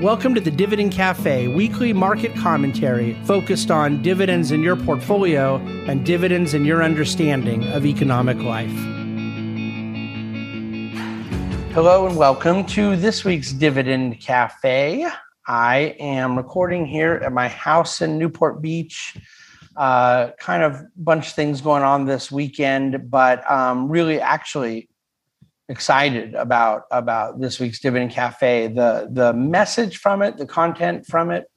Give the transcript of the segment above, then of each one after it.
Welcome to the Dividend Cafe, weekly market commentary focused on dividends in your portfolio and dividends in your understanding of economic life. Hello and welcome to this week's Dividend Cafe. I am recording here at my house in Newport Beach. Uh, kind of bunch of things going on this weekend, but um, really actually excited about about this week's Dividend Cafe. The the message from it, the content from it,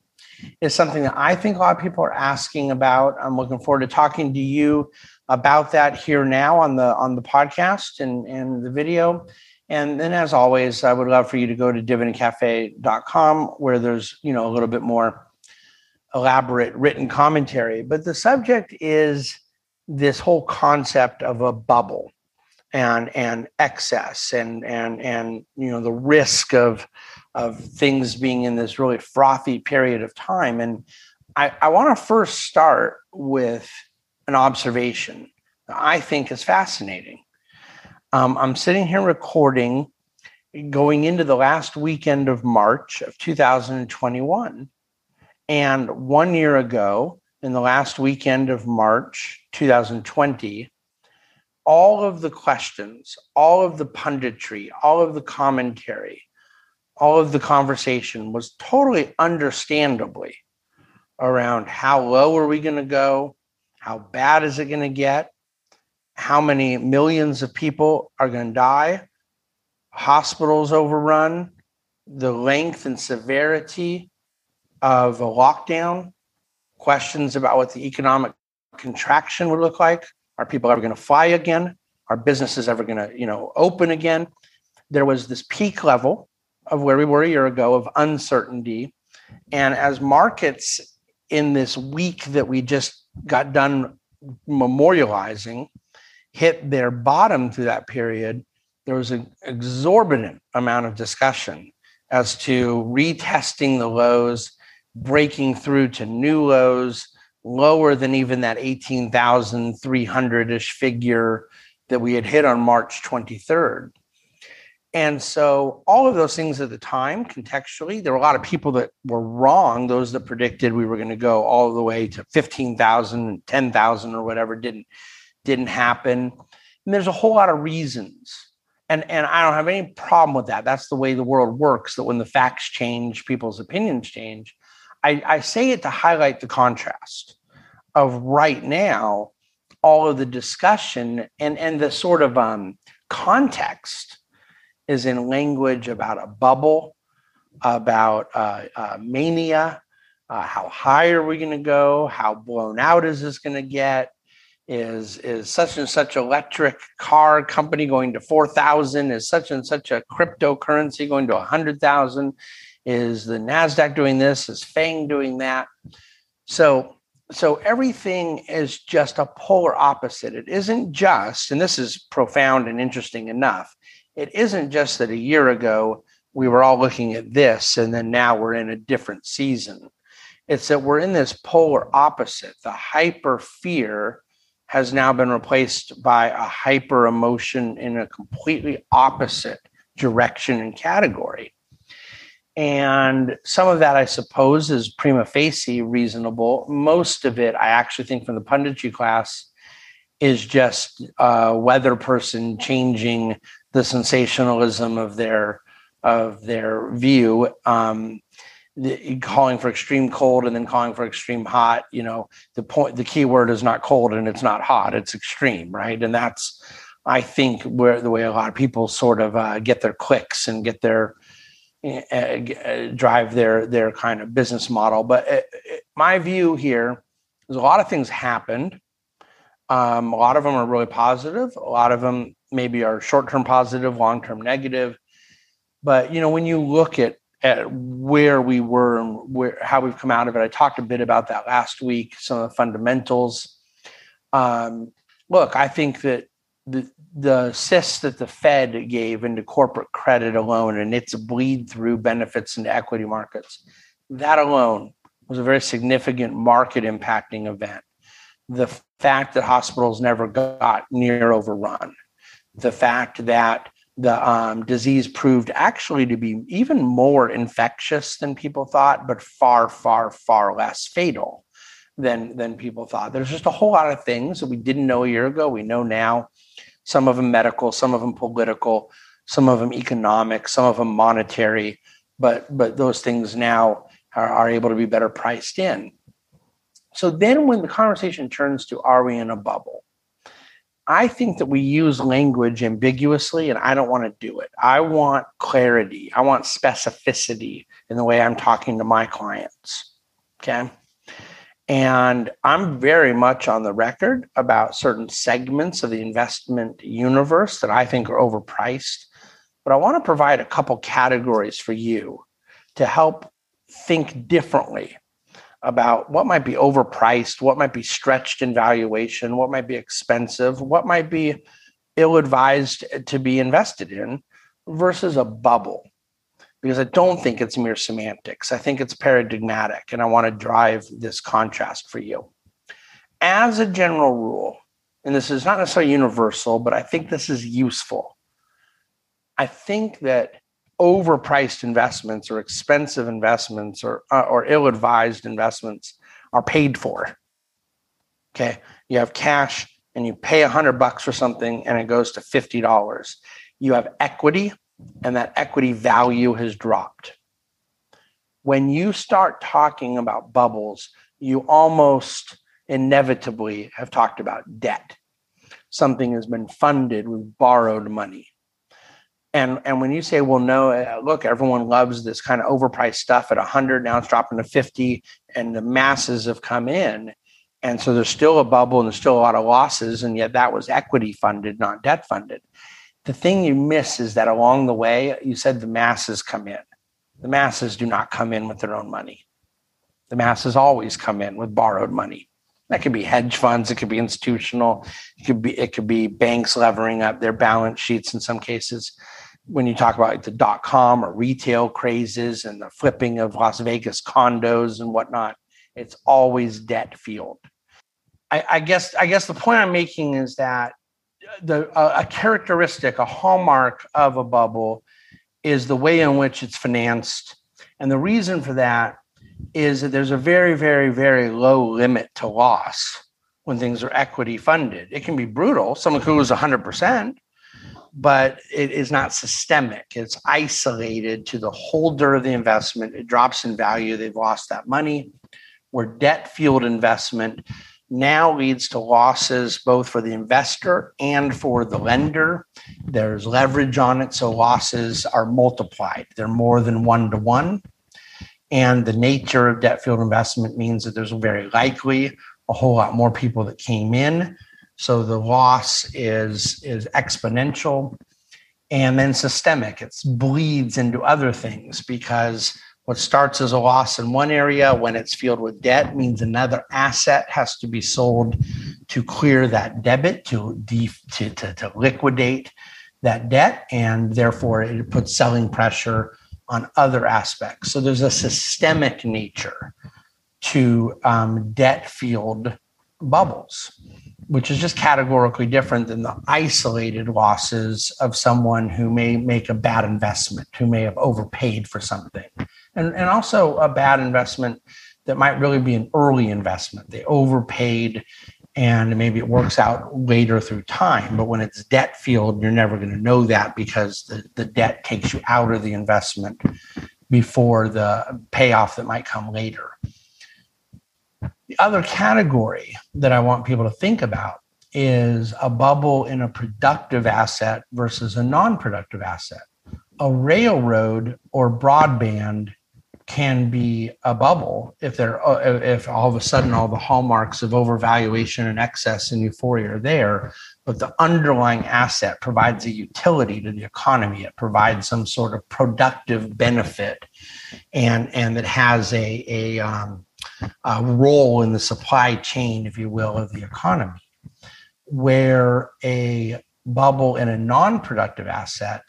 is something that I think a lot of people are asking about. I'm looking forward to talking to you about that here now on the on the podcast and and the video. And then, as always, I would love for you to go to dividendcafe.com where there's you know a little bit more elaborate written commentary. But the subject is this whole concept of a bubble and and excess and and and you know the risk of of things being in this really frothy period of time. And i i want to first start with an observation that i think is fascinating. Um, i'm sitting here recording going into the last weekend of march of 2021 and one year ago in the last weekend of march 2020 all of the questions, all of the punditry, all of the commentary, all of the conversation was totally understandably around how low are we going to go? How bad is it going to get? How many millions of people are going to die? Hospitals overrun, the length and severity of a lockdown, questions about what the economic contraction would look like, are people ever going to fly again? Are businesses ever going to, you know, open again? There was this peak level of where we were a year ago of uncertainty. And as markets in this week that we just got done memorializing hit their bottom through that period, there was an exorbitant amount of discussion as to retesting the lows, breaking through to new lows, lower than even that 18,300 ish figure that we had hit on March 23rd. And so, all of those things at the time, contextually, there were a lot of people that were wrong. Those that predicted we were going to go all the way to 15,000, 10,000 or whatever didn't didn't happen. And there's a whole lot of reasons. And, and I don't have any problem with that. That's the way the world works, that when the facts change, people's opinions change. I, I say it to highlight the contrast of right now, all of the discussion and, and the sort of um, context is in language about a bubble, about uh, uh, mania, uh, how high are we going to go? How blown out is this going to get? Is is such and such electric car company going to four thousand? Is such and such a cryptocurrency going to a hundred thousand? Is the Nasdaq doing this? Is Fang doing that? So, so everything is just a polar opposite. It isn't just, and this is profound and interesting enough. It isn't just that a year ago we were all looking at this, and then now we're in a different season. It's that we're in this polar opposite. The hyper fear has now been replaced by a hyper emotion in a completely opposite direction and category. And some of that, I suppose, is prima facie reasonable. Most of it, I actually think from the punditry class, is just a weather person changing the sensationalism of their of their view, um, the, calling for extreme cold and then calling for extreme hot. You know, the point, the key word is not cold and it's not hot; it's extreme, right? And that's, I think, where the way a lot of people sort of uh, get their clicks and get their uh, drive their their kind of business model. But it, it, my view here is a lot of things happened. Um, a lot of them are really positive. A lot of them maybe are short term positive, long term negative. But you know, when you look at at where we were and where how we've come out of it, I talked a bit about that last week. Some of the fundamentals. Um, look, I think that the the assist that the Fed gave into corporate credit alone and its bleed through benefits into equity markets, that alone was a very significant market impacting event. The fact that hospitals never got near overrun, the fact that the um, disease proved actually to be even more infectious than people thought, but far, far, far less fatal than than people thought. There's just a whole lot of things that we didn't know a year ago. We know now. Some of them medical, some of them political, some of them economic, some of them monetary. But but those things now are, are able to be better priced in. So then, when the conversation turns to are we in a bubble? I think that we use language ambiguously, and I don't want to do it. I want clarity. I want specificity in the way I'm talking to my clients. Okay. And I'm very much on the record about certain segments of the investment universe that I think are overpriced. But I want to provide a couple categories for you to help think differently about what might be overpriced, what might be stretched in valuation, what might be expensive, what might be ill advised to be invested in versus a bubble. Because I don't think it's mere semantics. I think it's paradigmatic, and I want to drive this contrast for you. As a general rule, and this is not necessarily universal, but I think this is useful. I think that overpriced investments or expensive investments or uh, or ill-advised investments are paid for. Okay, you have cash and you pay a hundred bucks for something and it goes to fifty dollars. You have equity, and that equity value has dropped. When you start talking about bubbles, you almost inevitably have talked about debt. Something has been funded with borrowed money and and when you say, well, no, uh, look, everyone loves this kind of overpriced stuff at 100, now it's dropping to 50, and the masses have come in. And so there's still a bubble and there's still a lot of losses, and yet that was equity funded, not debt funded. The thing you miss is that along the way, you said the masses come in. The masses do not come in with their own money. The masses always come in with borrowed money. That could be hedge funds, it could be institutional, it could be it could be banks levering up their balance sheets in some cases when you talk about the dot com or retail crazes and the flipping of Las Vegas condos and whatnot, it's always debt fueled. I, I guess I guess the point I'm making is that the a, a characteristic, a hallmark of a bubble, is the way in which it's financed, and the reason for that is that there's a very very very low limit to loss when things are equity funded. It can be brutal. Someone who is 100 percent but it is not systemic. It's isolated to the holder of the investment. It drops in value. They've lost that money. Where debt fueled investment now leads to losses both for the investor and for the lender. There's leverage on it, so losses are multiplied. They're more than one to one. And the nature of debt fueled investment means that there's very likely a whole lot more people that came in so the loss is is exponential and then systemic. It bleeds into other things because what starts as a loss in one area when it's filled with debt means another asset has to be sold to clear that debit to, def, to, to, to liquidate that debt and therefore it puts selling pressure on other aspects so there's a systemic nature to um, debt fueled bubbles which is just categorically different than the isolated losses of someone who may make a bad investment, who may have overpaid for something. And, and also a bad investment that might really be an early investment. They overpaid and maybe it works out later through time. But when it's debt fueled, you're never going to know that because the, the debt takes you out of the investment before the payoff that might come later. The other category that I want people to think about is a bubble in a productive asset versus a non productive asset. A railroad or broadband can be a bubble if they're if all of a sudden all the hallmarks of overvaluation and excess and euphoria are there but the underlying asset provides a utility to the economy. It provides some sort of productive benefit and and it has a a um, uh, role in the supply chain, if you will, of the economy, where a bubble in a non productive asset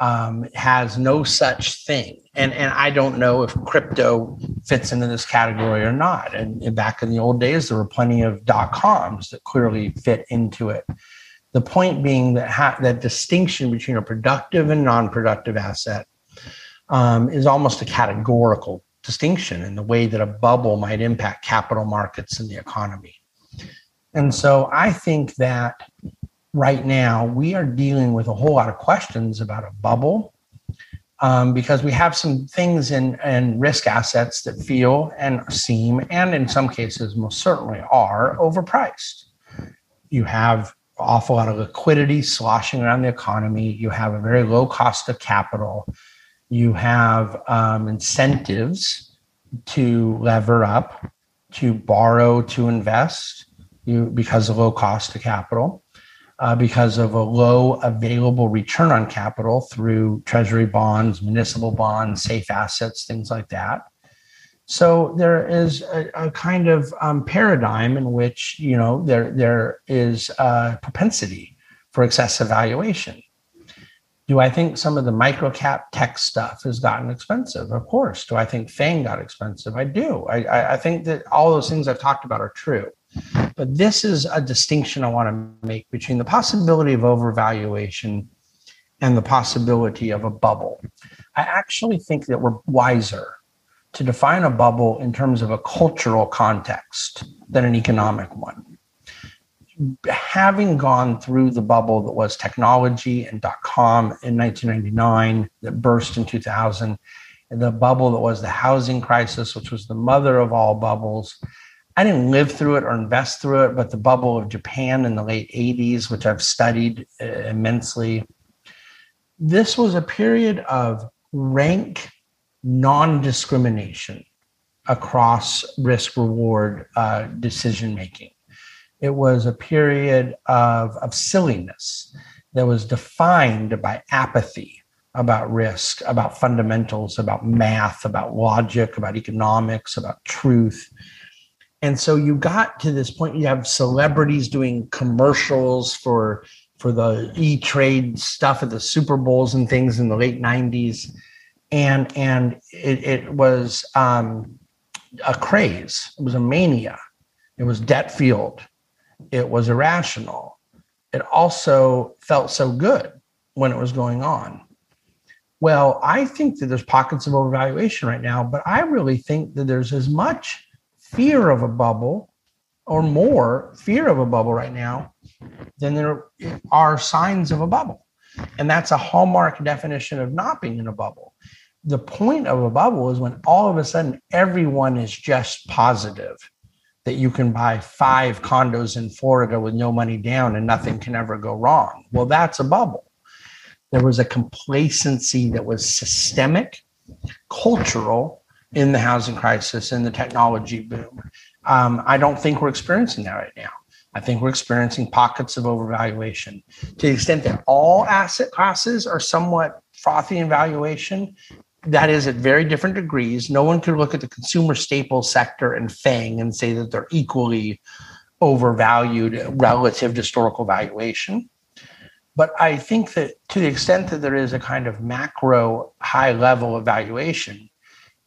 um, has no such thing. And, and I don't know if crypto fits into this category or not. And, back in the old days, there were plenty of dot coms that clearly fit into it. The point being that ha- that distinction between a productive and non-productive asset um, is almost a categorical distinction in the way that a bubble might impact capital markets and the economy. And so I think that right now we are dealing with a whole lot of questions about a bubble um, because we have some things in, in risk assets that feel and seem, and in some cases most certainly are, overpriced. You have awful lot of liquidity sloshing around the economy. You have a very low cost of capital. You have um, incentives to lever up, to borrow, to invest you, because of low cost of capital uh, because of a low available return on capital through treasury bonds, municipal bonds, safe assets, things like that. So there is a, a kind of um, paradigm in which you know there there is a propensity for excessive valuation. Do I think some of the microcap tech stuff has gotten expensive? Of course. Do I think FANG got expensive? I do. I, I, I think that all those things I've talked about are true. But this is a distinction I want to make between the possibility of overvaluation and the possibility of a bubble. I actually think that we're wiser to define a bubble in terms of a cultural context than an economic one. Having gone through the bubble that was technology and dot com in 1999, that burst in 2000, and the bubble that was the housing crisis, which was the mother of all bubbles, I didn't live through it or invest through it, but the bubble of Japan in the late 80s, which I've studied uh, immensely, this was a period of rank non discrimination across risk reward uh, decision making. It was a period of, of silliness that was defined by apathy about risk, about fundamentals, about math, about logic, about economics, about truth and so you got to this point you have celebrities doing commercials for for the e-trade stuff at the super bowls and things in the late 90s and and it, it was um, a craze. It was a mania. It was debt fueled. It was irrational. It also felt so good when it was going on. Well i think that there's pockets of overvaluation right now but i really think that there's as much fear of a bubble or more fear of a bubble right now than there are signs of a bubble. And that's a hallmark definition of not being in a bubble. The point of a bubble is when all of a sudden everyone is just positive that you can buy five condos in Florida with no money down and nothing can ever go wrong. Well, that's a bubble. There was a complacency that was systemic, cultural, in the housing crisis and the technology boom. Um, I don't think we're experiencing that right now. I think we're experiencing pockets of overvaluation to the extent that all asset classes are somewhat frothy in valuation. That is at very different degrees. No one could look at the consumer staple sector and FANG and say that they're equally overvalued relative to historical valuation. But I think that to the extent that there is a kind of macro high level evaluation,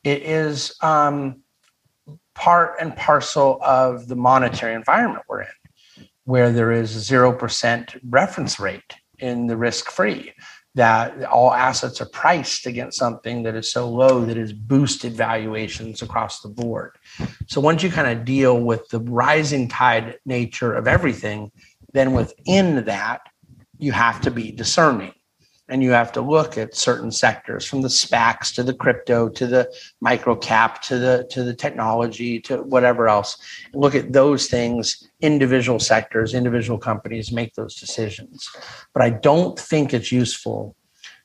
it is um, part and parcel of the monetary environment we're in, where there is a 0% reference rate in the risk free, that all assets are priced against something that is so low that has boosted valuations across the board. So once you kind of deal with the rising tide nature of everything, then within that, you have to be discerning and you have to look at certain sectors from the SPACs to the crypto to the micro cap to the to the technology to whatever else. Look at those things, individual sectors, individual companies make those decisions. But I don't think it's useful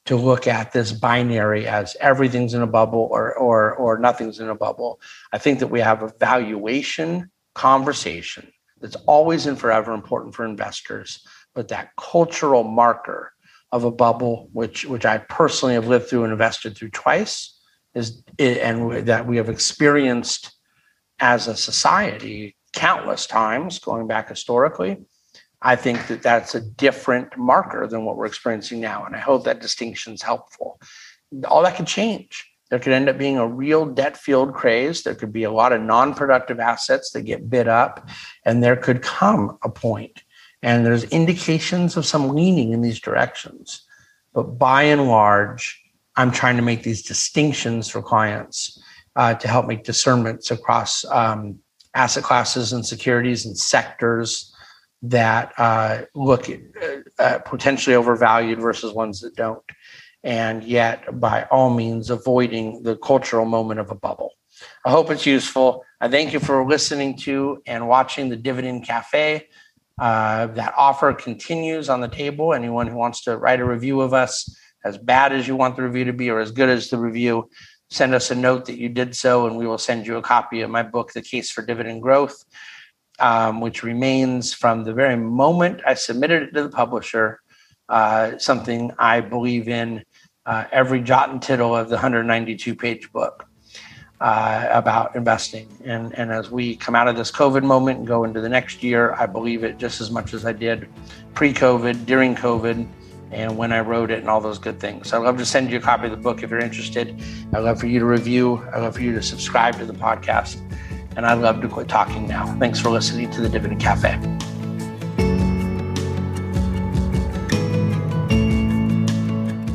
to look at this binary as everything's in a bubble or or or nothing's in a bubble. I think that we have a valuation conversation that's always and forever important for investors, but that cultural marker of a bubble, which which I personally have lived through and invested through twice, is and that we have experienced as a society countless times going back historically. I think that that's a different marker than what we're experiencing now, and I hope that distinction is helpful. All that could change. There could end up being a real debt fueled craze. There could be a lot of non productive assets that get bid up, and there could come a point And there's indications of some leaning in these directions. But by and large, I'm trying to make these distinctions for clients uh, to help make discernments across um, asset classes and securities and sectors that uh, look uh, potentially overvalued versus ones that don't. And yet, by all means, avoiding the cultural moment of a bubble. I hope it's useful. I thank you for listening to and watching the Dividend Cafe. Uh, that offer continues on the table. Anyone who wants to write a review of us, as bad as you want the review to be or as good as the review, send us a note that you did so, and we will send you a copy of my book, The Case for Dividend Growth, um, which remains from the very moment I submitted it to the publisher, uh, something I believe in uh, every jot and tittle of the 192 page book uh, about investing. And, and as we come out of this COVID moment and go into the next year, I believe it just as much as I did pre COVID, during COVID, and when I wrote it, and all those good things. So I'd love to send you a copy of the book if you're interested. I'd love for you to review, I'd love for you to subscribe to the podcast. And I'd love to quit talking now. Thanks for listening to the Dividend Cafe.